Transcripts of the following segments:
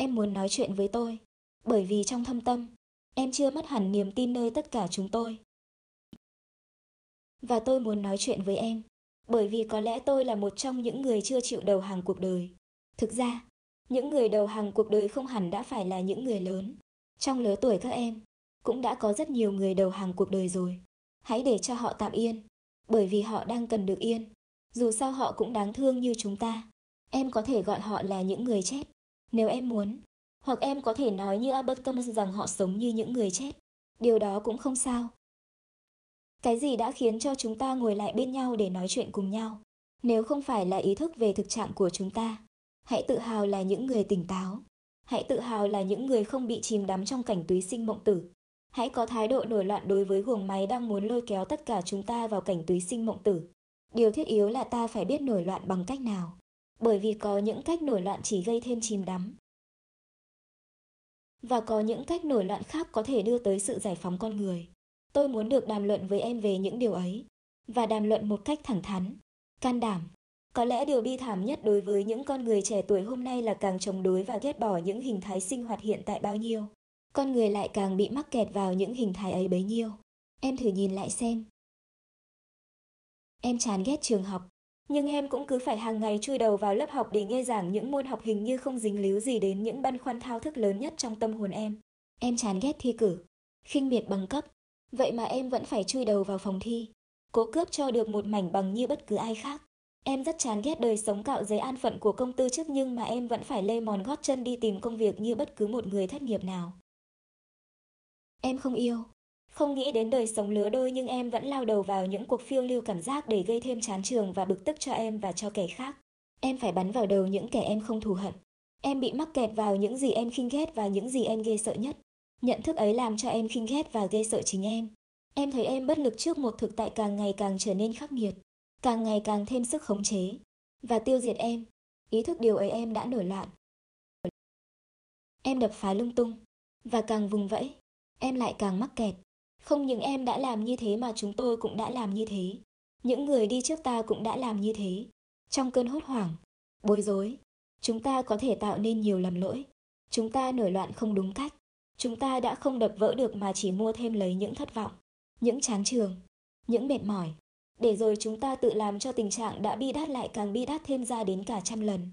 Em muốn nói chuyện với tôi, bởi vì trong thâm tâm, em chưa mất hẳn niềm tin nơi tất cả chúng tôi. Và tôi muốn nói chuyện với em, bởi vì có lẽ tôi là một trong những người chưa chịu đầu hàng cuộc đời. Thực ra, những người đầu hàng cuộc đời không hẳn đã phải là những người lớn. Trong lứa tuổi các em, cũng đã có rất nhiều người đầu hàng cuộc đời rồi. Hãy để cho họ tạm yên, bởi vì họ đang cần được yên. Dù sao họ cũng đáng thương như chúng ta. Em có thể gọi họ là những người chết, nếu em muốn. Hoặc em có thể nói như Albert Camus rằng họ sống như những người chết. Điều đó cũng không sao. Cái gì đã khiến cho chúng ta ngồi lại bên nhau để nói chuyện cùng nhau? Nếu không phải là ý thức về thực trạng của chúng ta, hãy tự hào là những người tỉnh táo. Hãy tự hào là những người không bị chìm đắm trong cảnh túy sinh mộng tử. Hãy có thái độ nổi loạn đối với guồng máy đang muốn lôi kéo tất cả chúng ta vào cảnh túy sinh mộng tử. Điều thiết yếu là ta phải biết nổi loạn bằng cách nào. Bởi vì có những cách nổi loạn chỉ gây thêm chìm đắm. Và có những cách nổi loạn khác có thể đưa tới sự giải phóng con người. Tôi muốn được đàm luận với em về những điều ấy. Và đàm luận một cách thẳng thắn, can đảm. Có lẽ điều bi thảm nhất đối với những con người trẻ tuổi hôm nay là càng chống đối và ghét bỏ những hình thái sinh hoạt hiện tại bao nhiêu con người lại càng bị mắc kẹt vào những hình thái ấy bấy nhiêu. Em thử nhìn lại xem. Em chán ghét trường học, nhưng em cũng cứ phải hàng ngày chui đầu vào lớp học để nghe giảng những môn học hình như không dính líu gì đến những băn khoăn thao thức lớn nhất trong tâm hồn em. Em chán ghét thi cử, khinh miệt bằng cấp, vậy mà em vẫn phải chui đầu vào phòng thi, cố cướp cho được một mảnh bằng như bất cứ ai khác. Em rất chán ghét đời sống cạo giấy an phận của công tư chức nhưng mà em vẫn phải lê mòn gót chân đi tìm công việc như bất cứ một người thất nghiệp nào. Em không yêu, không nghĩ đến đời sống lứa đôi nhưng em vẫn lao đầu vào những cuộc phiêu lưu cảm giác để gây thêm chán trường và bực tức cho em và cho kẻ khác. Em phải bắn vào đầu những kẻ em không thù hận. Em bị mắc kẹt vào những gì em khinh ghét và những gì em ghê sợ nhất. Nhận thức ấy làm cho em khinh ghét và ghê sợ chính em. Em thấy em bất lực trước một thực tại càng ngày càng trở nên khắc nghiệt, càng ngày càng thêm sức khống chế và tiêu diệt em. Ý thức điều ấy em đã nổi loạn. Em đập phá lung tung và càng vùng vẫy, em lại càng mắc kẹt. Không những em đã làm như thế mà chúng tôi cũng đã làm như thế. Những người đi trước ta cũng đã làm như thế. Trong cơn hốt hoảng, bối rối, chúng ta có thể tạo nên nhiều lầm lỗi. Chúng ta nổi loạn không đúng cách. Chúng ta đã không đập vỡ được mà chỉ mua thêm lấy những thất vọng, những chán trường, những mệt mỏi. Để rồi chúng ta tự làm cho tình trạng đã bi đát lại càng bi đát thêm ra đến cả trăm lần.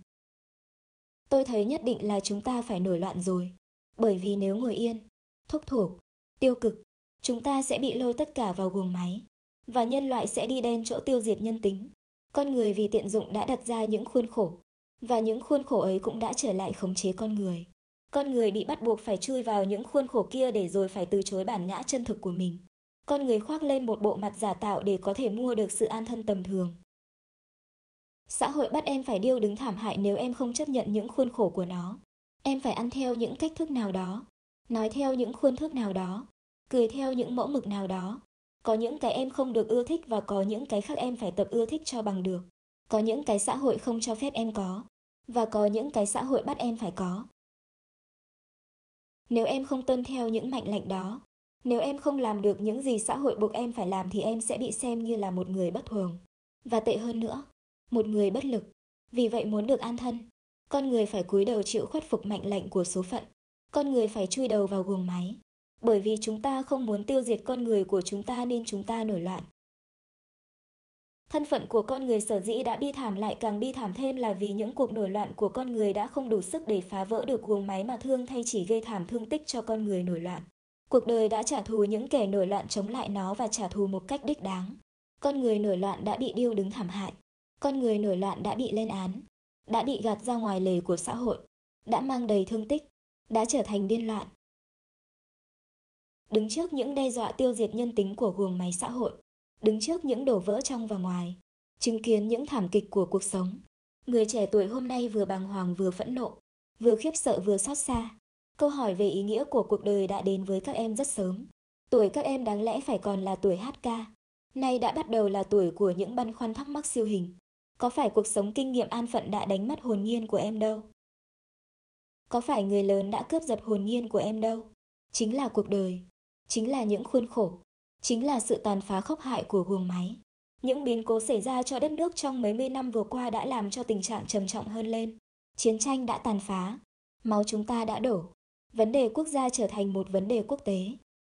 Tôi thấy nhất định là chúng ta phải nổi loạn rồi. Bởi vì nếu ngồi yên, thúc thuộc, tiêu cực, chúng ta sẽ bị lôi tất cả vào guồng máy. Và nhân loại sẽ đi đen chỗ tiêu diệt nhân tính. Con người vì tiện dụng đã đặt ra những khuôn khổ. Và những khuôn khổ ấy cũng đã trở lại khống chế con người. Con người bị bắt buộc phải chui vào những khuôn khổ kia để rồi phải từ chối bản ngã chân thực của mình. Con người khoác lên một bộ mặt giả tạo để có thể mua được sự an thân tầm thường. Xã hội bắt em phải điêu đứng thảm hại nếu em không chấp nhận những khuôn khổ của nó. Em phải ăn theo những cách thức nào đó, nói theo những khuôn thước nào đó, cười theo những mẫu mực nào đó. Có những cái em không được ưa thích và có những cái khác em phải tập ưa thích cho bằng được. Có những cái xã hội không cho phép em có, và có những cái xã hội bắt em phải có. Nếu em không tuân theo những mệnh lệnh đó, nếu em không làm được những gì xã hội buộc em phải làm thì em sẽ bị xem như là một người bất thường. Và tệ hơn nữa, một người bất lực. Vì vậy muốn được an thân, con người phải cúi đầu chịu khuất phục mệnh lệnh của số phận. Con người phải chui đầu vào guồng máy. Bởi vì chúng ta không muốn tiêu diệt con người của chúng ta nên chúng ta nổi loạn. Thân phận của con người sở dĩ đã bi thảm lại càng bi thảm thêm là vì những cuộc nổi loạn của con người đã không đủ sức để phá vỡ được guồng máy mà thương thay chỉ gây thảm thương tích cho con người nổi loạn. Cuộc đời đã trả thù những kẻ nổi loạn chống lại nó và trả thù một cách đích đáng. Con người nổi loạn đã bị điêu đứng thảm hại. Con người nổi loạn đã bị lên án, đã bị gạt ra ngoài lề của xã hội, đã mang đầy thương tích, đã trở thành điên loạn. Đứng trước những đe dọa tiêu diệt nhân tính của guồng máy xã hội, đứng trước những đổ vỡ trong và ngoài, chứng kiến những thảm kịch của cuộc sống, người trẻ tuổi hôm nay vừa bàng hoàng vừa phẫn nộ, vừa khiếp sợ vừa xót xa. Câu hỏi về ý nghĩa của cuộc đời đã đến với các em rất sớm. Tuổi các em đáng lẽ phải còn là tuổi hát ca, nay đã bắt đầu là tuổi của những băn khoăn thắc mắc siêu hình. Có phải cuộc sống kinh nghiệm an phận đã đánh mất hồn nhiên của em đâu? Có phải người lớn đã cướp giật hồn nhiên của em đâu? Chính là cuộc đời, chính là những khuôn khổ, chính là sự tàn phá khốc hại của guồng máy. Những biến cố xảy ra cho đất nước trong mấy mươi năm vừa qua đã làm cho tình trạng trầm trọng hơn lên. Chiến tranh đã tàn phá, Máu chúng ta đã đổ. Vấn đề quốc gia trở thành một vấn đề quốc tế.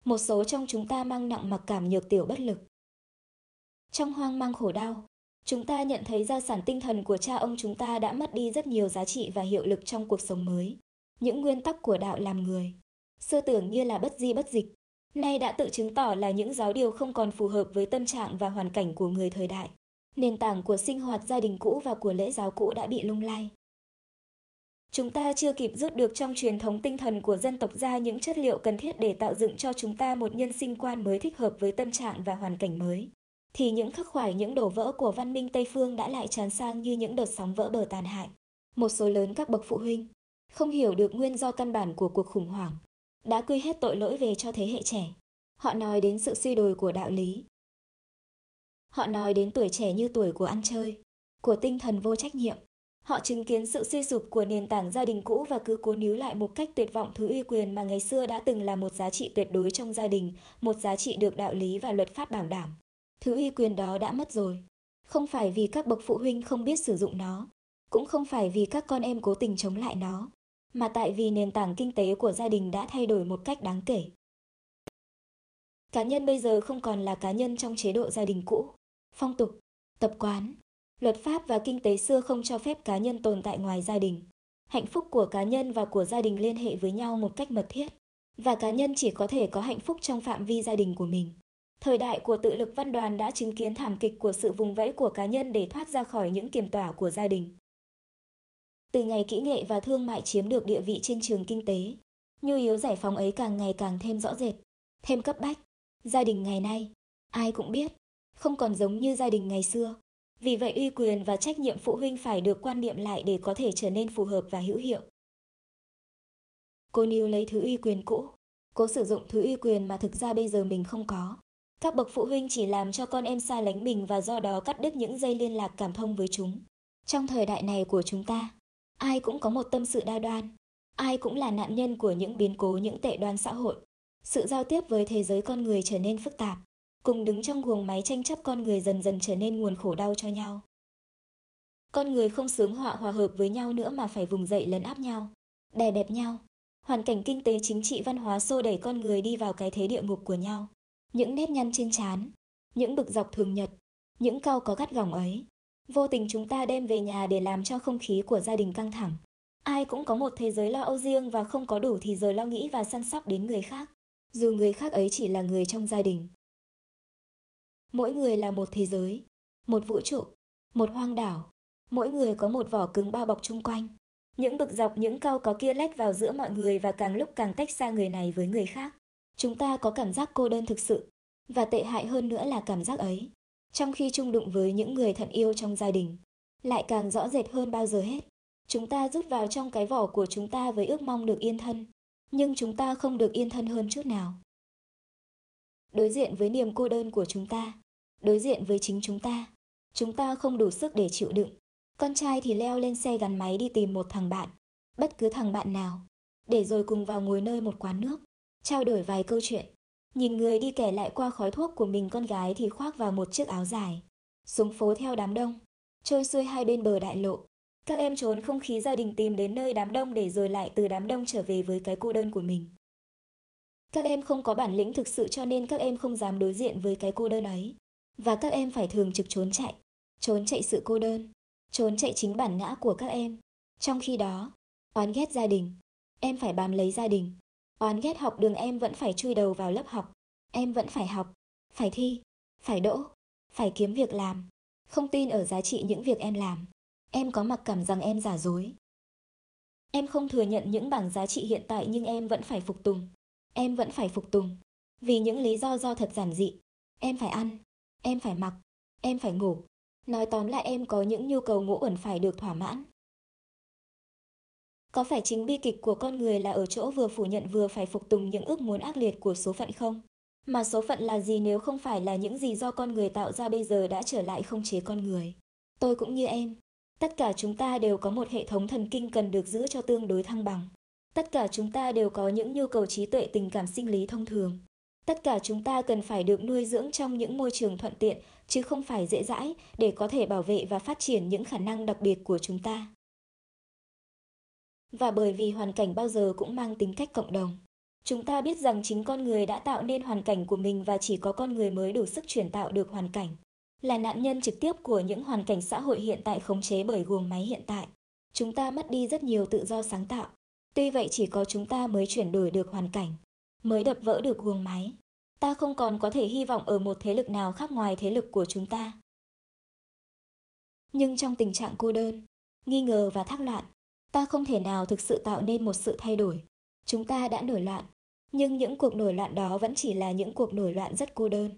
Một số trong chúng ta mang nặng mặc cảm nhược tiểu bất lực. Trong hoang mang khổ đau, chúng ta nhận thấy gia sản tinh thần của cha ông chúng ta đã mất đi rất nhiều giá trị và hiệu lực trong cuộc sống mới. Những nguyên tắc của đạo làm người, xưa tưởng như là bất di bất dịch, nay đã tự chứng tỏ là những giáo điều không còn phù hợp với tâm trạng và hoàn cảnh của người thời đại. Nền tảng của sinh hoạt gia đình cũ và của lễ giáo cũ đã bị lung lay. Chúng ta chưa kịp rút được trong truyền thống tinh thần của dân tộc ra những chất liệu cần thiết để tạo dựng cho chúng ta một nhân sinh quan mới thích hợp với tâm trạng và hoàn cảnh mới. Thì những khắc khoải những đổ vỡ của văn minh Tây Phương đã lại tràn sang như những đợt sóng vỡ bờ tàn hại. Một số lớn các bậc phụ huynh không hiểu được nguyên do căn bản của cuộc khủng hoảng, đã quy hết tội lỗi về cho thế hệ trẻ. Họ nói đến sự suy đồi của đạo lý. Họ nói đến tuổi trẻ như tuổi của ăn chơi, của tinh thần vô trách nhiệm. Họ chứng kiến sự suy sụp của nền tảng gia đình cũ và cứ cố níu lại một cách tuyệt vọng thứ uy quyền mà ngày xưa đã từng là một giá trị tuyệt đối trong gia đình, một giá trị được đạo lý và luật pháp bảo đảm. Thứ uy quyền đó đã mất rồi. Không phải vì các bậc phụ huynh không biết sử dụng nó, cũng không phải vì các con em cố tình chống lại nó, mà tại vì nền tảng kinh tế của gia đình đã thay đổi một cách đáng kể. Cá nhân bây giờ không còn là cá nhân trong chế độ gia đình cũ. Phong tục, tập quán, luật pháp và kinh tế xưa không cho phép cá nhân tồn tại ngoài gia đình. Hạnh phúc của cá nhân và của gia đình liên hệ với nhau một cách mật thiết, và cá nhân chỉ có thể có hạnh phúc trong phạm vi gia đình của mình. Thời đại của tự lực văn đoàn đã chứng kiến thảm kịch của sự vùng vẫy của cá nhân để thoát ra khỏi những kiềm tỏa của gia đình. Từ ngày kỹ nghệ và thương mại chiếm được địa vị trên trường kinh tế, nhu yếu giải phóng ấy càng ngày càng thêm rõ rệt, thêm cấp bách. Gia đình ngày nay, ai cũng biết, không còn giống như gia đình ngày xưa. Vì vậy uy quyền và trách nhiệm phụ huynh phải được quan niệm lại để có thể trở nên phù hợp và hữu hiệu. Cô níu lấy thứ uy quyền cũ, cố sử dụng thứ uy quyền mà thực ra bây giờ mình không có. Các bậc phụ huynh chỉ làm cho con em xa lánh mình và do đó cắt đứt những dây liên lạc cảm thông với chúng. Trong thời đại này của chúng ta, ai cũng có một tâm sự đa đoan, ai cũng là nạn nhân của những biến cố những tệ đoan xã hội. Sự giao tiếp với thế giới con người trở nên phức tạp, cùng đứng trong guồng máy tranh chấp con người dần dần trở nên nguồn khổ đau cho nhau. Con người không sướng họa hòa hợp với nhau nữa mà phải vùng dậy lấn áp nhau, đè bẹp nhau. Hoàn cảnh kinh tế chính trị văn hóa xô đẩy con người đi vào cái thế địa ngục của nhau. Những nếp nhăn trên trán, những bực dọc thường nhật, những cau có gắt gỏng ấy, vô tình chúng ta đem về nhà để làm cho không khí của gia đình căng thẳng. Ai cũng có một thế giới lo âu riêng và không có đủ thì giờ lo nghĩ và săn sóc đến người khác, dù người khác ấy chỉ là người trong gia đình. Mỗi người là một thế giới, một vũ trụ, một hoang đảo. Mỗi người có một vỏ cứng bao bọc chung quanh. Những bực dọc những câu có kia lách vào giữa mọi người và càng lúc càng tách xa người này với người khác. Chúng ta có cảm giác cô đơn thực sự, và tệ hại hơn nữa là cảm giác ấy. Trong khi chung đụng với những người thân yêu trong gia đình, lại càng rõ rệt hơn bao giờ hết. Chúng ta rút vào trong cái vỏ của chúng ta với ước mong được yên thân, nhưng chúng ta không được yên thân hơn chút nào. Đối diện với niềm cô đơn của chúng ta, đối diện với chính chúng ta, chúng ta không đủ sức để chịu đựng. Con trai thì leo lên xe gắn máy đi tìm một thằng bạn, bất cứ thằng bạn nào, để rồi cùng vào ngồi nơi một quán nước, trao đổi vài câu chuyện. Nhìn người đi kẻ lại qua khói thuốc của mình con gái thì khoác vào một chiếc áo dài, xuống phố theo đám đông, trôi xuôi hai bên bờ đại lộ. Các em trốn không khí gia đình tìm đến nơi đám đông để rồi lại từ đám đông trở về với cái cô đơn của mình. Các em không có bản lĩnh thực sự cho nên các em không dám đối diện với cái cô đơn ấy. Và các em phải thường trực trốn chạy, trốn chạy sự cô đơn, trốn chạy chính bản ngã của các em. Trong khi đó, oán ghét gia đình, em phải bám lấy gia đình. Oán ghét học đường em vẫn phải chui đầu vào lớp học. Em vẫn phải học, phải thi, phải đỗ, phải kiếm việc làm. Không tin ở giá trị những việc em làm. Em có mặc cảm rằng em giả dối. Em không thừa nhận những bảng giá trị hiện tại nhưng em vẫn phải phục tùng. Em vẫn phải phục tùng. Vì những lý do do thật giản dị. Em phải ăn, em phải mặc, em phải ngủ. Nói tóm lại em có những nhu cầu ngũ ẩn phải được thỏa mãn. Có phải chính bi kịch của con người là ở chỗ vừa phủ nhận vừa phải phục tùng những ước muốn ác liệt của số phận không? Mà số phận là gì nếu không phải là những gì do con người tạo ra bây giờ đã trở lại không chế con người? Tôi cũng như em. Tất cả chúng ta đều có một hệ thống thần kinh cần được giữ cho tương đối thăng bằng. Tất cả chúng ta đều có những nhu cầu trí tuệ tình cảm sinh lý thông thường. Tất cả chúng ta cần phải được nuôi dưỡng trong những môi trường thuận tiện, chứ không phải dễ dãi, để có thể bảo vệ và phát triển những khả năng đặc biệt của chúng ta. Và bởi vì hoàn cảnh bao giờ cũng mang tính cách cộng đồng. Chúng ta biết rằng chính con người đã tạo nên hoàn cảnh của mình và chỉ có con người mới đủ sức chuyển tạo được hoàn cảnh. Là nạn nhân trực tiếp của những hoàn cảnh xã hội hiện tại khống chế bởi guồng máy hiện tại. Chúng ta mất đi rất nhiều tự do sáng tạo. Tuy vậy chỉ có chúng ta mới chuyển đổi được hoàn cảnh, mới đập vỡ được guồng máy. Ta không còn có thể hy vọng ở một thế lực nào khác ngoài thế lực của chúng ta. Nhưng trong tình trạng cô đơn, nghi ngờ và thác loạn, ta không thể nào thực sự tạo nên một sự thay đổi. Chúng ta đã nổi loạn, nhưng những cuộc nổi loạn đó vẫn chỉ là những cuộc nổi loạn rất cô đơn.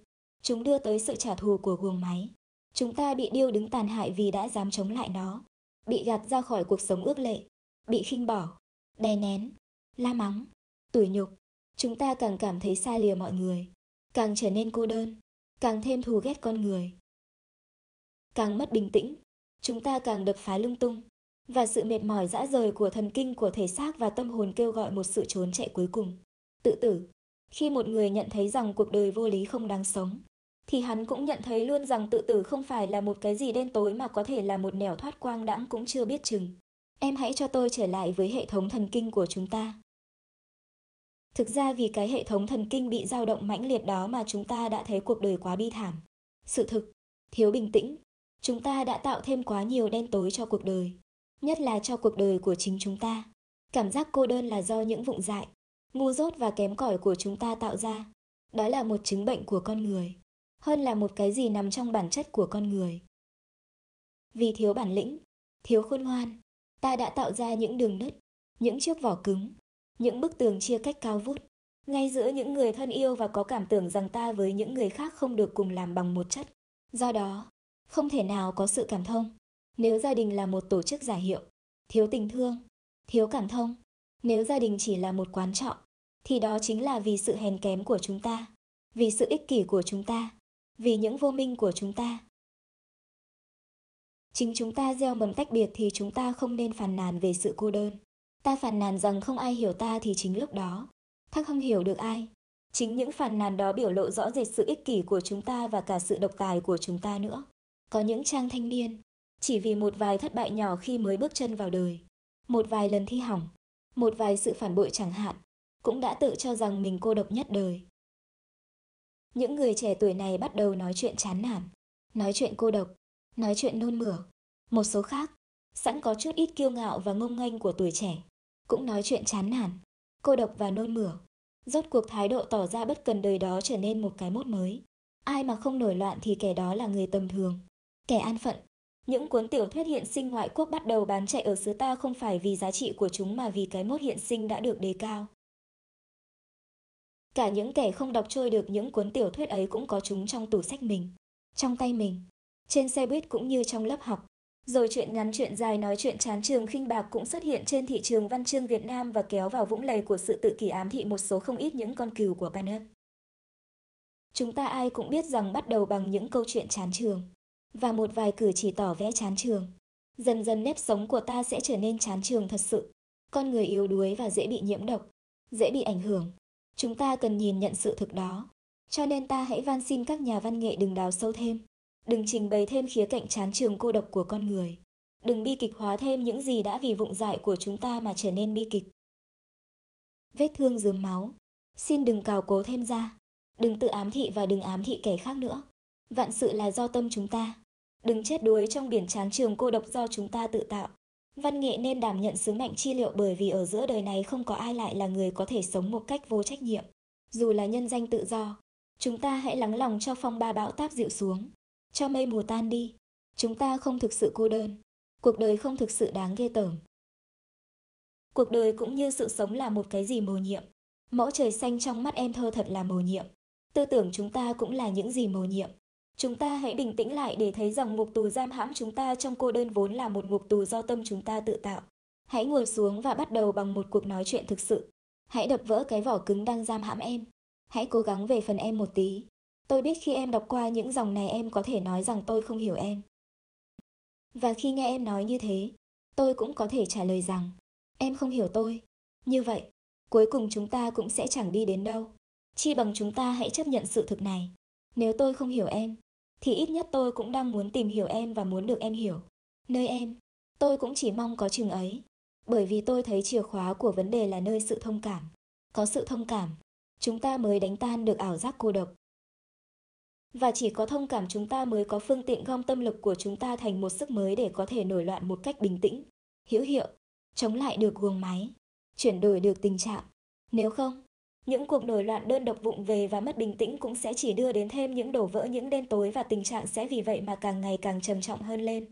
Chúng đưa tới sự trả thù của guồng máy. Chúng ta bị điêu đứng tàn hại vì đã dám chống lại nó, bị gạt ra khỏi cuộc sống ước lệ, bị khinh bỏ, đè nén, la mắng, tủi nhục. Chúng ta càng cảm thấy xa lìa mọi người, càng trở nên cô đơn, càng thêm thù ghét con người. Càng mất bình tĩnh, chúng ta càng đập phá lung tung, và sự mệt mỏi dã rời của thần kinh của thể xác và tâm hồn kêu gọi một sự trốn chạy cuối cùng. Tự tử. Khi một người nhận thấy rằng cuộc đời vô lý không đáng sống, thì hắn cũng nhận thấy luôn rằng tự tử không phải là một cái gì đen tối mà có thể là một nẻo thoát quang đãng cũng chưa biết chừng. Em hãy cho tôi trở lại với hệ thống thần kinh của chúng ta. Thực ra vì cái hệ thống thần kinh bị dao động mãnh liệt đó mà chúng ta đã thấy cuộc đời quá bi thảm. Sự thực, thiếu bình tĩnh, chúng ta đã tạo thêm quá nhiều đen tối cho cuộc đời, nhất là cho cuộc đời của chính chúng ta. Cảm giác cô đơn là do những vụng dại, ngu dốt và kém cỏi của chúng ta tạo ra. Đó là một chứng bệnh của con người, hơn là một cái gì nằm trong bản chất của con người. Vì thiếu bản lĩnh, thiếu khôn ngoan, ta đã tạo ra những đường nứt, những chiếc vỏ cứng, những bức tường chia cách cao vút, ngay giữa những người thân yêu và có cảm tưởng rằng ta với những người khác không được cùng làm bằng một chất. Do đó, không thể nào có sự cảm thông. Nếu gia đình là một tổ chức giả hiệu, thiếu tình thương, thiếu cảm thông, nếu gia đình chỉ là một quán trọ, thì đó chính là vì sự hèn kém của chúng ta, vì sự ích kỷ của chúng ta, vì những vô minh của chúng ta. Chính chúng ta gieo mầm tách biệt thì chúng ta không nên phàn nàn về sự cô đơn. Ta phàn nàn rằng không ai hiểu ta thì chính lúc đó, ta không hiểu được ai. Chính những phàn nàn đó biểu lộ rõ rệt sự ích kỷ của chúng ta và cả sự độc tài của chúng ta nữa. Có những trang thanh niên, chỉ vì một vài thất bại nhỏ khi mới bước chân vào đời, một vài lần thi hỏng, một vài sự phản bội chẳng hạn, cũng đã tự cho rằng mình cô độc nhất đời. Những người trẻ tuổi này bắt đầu nói chuyện chán nản, nói chuyện cô độc, nói chuyện nôn mửa. Một số khác, sẵn có chút ít kiêu ngạo và ngông nghênh của tuổi trẻ, cũng nói chuyện chán nản, cô độc và nôn mửa. Rốt cuộc thái độ tỏ ra bất cần đời đó trở nên một cái mốt mới. Ai mà không nổi loạn thì kẻ đó là người tầm thường, kẻ an phận. Những cuốn tiểu thuyết hiện sinh ngoại quốc bắt đầu bán chạy ở xứ ta không phải vì giá trị của chúng mà vì cái mốt hiện sinh đã được đề cao. Cả những kẻ không đọc trôi được những cuốn tiểu thuyết ấy cũng có chúng trong tủ sách mình, trong tay mình, trên xe buýt cũng như trong lớp học. Rồi chuyện ngắn chuyện dài nói chuyện chán trường khinh bạc cũng xuất hiện trên thị trường văn chương Việt Nam và kéo vào vũng lầy của sự tự kỷ ám thị một số không ít những con cừu của Barnett. Chúng ta ai cũng biết rằng bắt đầu bằng những câu chuyện chán trường và một vài cử chỉ tỏ vẽ chán trường. Dần dần nếp sống của ta sẽ trở nên chán trường thật sự. Con người yếu đuối và dễ bị nhiễm độc, dễ bị ảnh hưởng. Chúng ta cần nhìn nhận sự thực đó. Cho nên ta hãy van xin các nhà văn nghệ đừng đào sâu thêm. Đừng trình bày thêm khía cạnh chán trường cô độc của con người. Đừng bi kịch hóa thêm những gì đã vì vụng dại của chúng ta mà trở nên bi kịch. Vết thương dườm máu. Xin đừng cào cố thêm ra. Đừng tự ám thị và đừng ám thị kẻ khác nữa. Vạn sự là do tâm chúng ta. Đừng chết đuối trong biển chán trường cô độc do chúng ta tự tạo. Văn nghệ nên đảm nhận sứ mệnh chi liệu bởi vì ở giữa đời này không có ai lại là người có thể sống một cách vô trách nhiệm. Dù là nhân danh tự do, chúng ta hãy lắng lòng cho phong ba bão táp dịu xuống, cho mây mù tan đi. Chúng ta không thực sự cô đơn, cuộc đời không thực sự đáng ghê tởm. Cuộc đời cũng như sự sống là một cái gì mầu nhiệm. Mẫu trời xanh trong mắt em thơ thật là mầu nhiệm. Tư tưởng chúng ta cũng là những gì mầu nhiệm. Chúng ta hãy bình tĩnh lại để thấy rằng ngục tù giam hãm chúng ta trong cô đơn vốn là một ngục tù do tâm chúng ta tự tạo. Hãy ngồi xuống và bắt đầu bằng một cuộc nói chuyện thực sự. Hãy đập vỡ cái vỏ cứng đang giam hãm em. Hãy cố gắng về phần em một tí. Tôi biết khi em đọc qua những dòng này em có thể nói rằng tôi không hiểu em. Và khi nghe em nói như thế, tôi cũng có thể trả lời rằng em không hiểu tôi. Như vậy, cuối cùng chúng ta cũng sẽ chẳng đi đến đâu. Chi bằng chúng ta hãy chấp nhận sự thực này. Nếu tôi không hiểu em, thì ít nhất tôi cũng đang muốn tìm hiểu em và muốn được em hiểu. Nơi em, tôi cũng chỉ mong có chừng ấy. Bởi vì tôi thấy chìa khóa của vấn đề là nơi sự thông cảm. Có sự thông cảm, chúng ta mới đánh tan được ảo giác cô độc. Và chỉ có thông cảm chúng ta mới có phương tiện gom tâm lực của chúng ta thành một sức mới để có thể nổi loạn một cách bình tĩnh, hữu hiệu, chống lại được guồng máy, chuyển đổi được tình trạng. Nếu không, những cuộc nổi loạn đơn độc vụng về và mất bình tĩnh cũng sẽ chỉ đưa đến thêm những đổ vỡ những đêm tối và tình trạng sẽ vì vậy mà càng ngày càng trầm trọng hơn lên.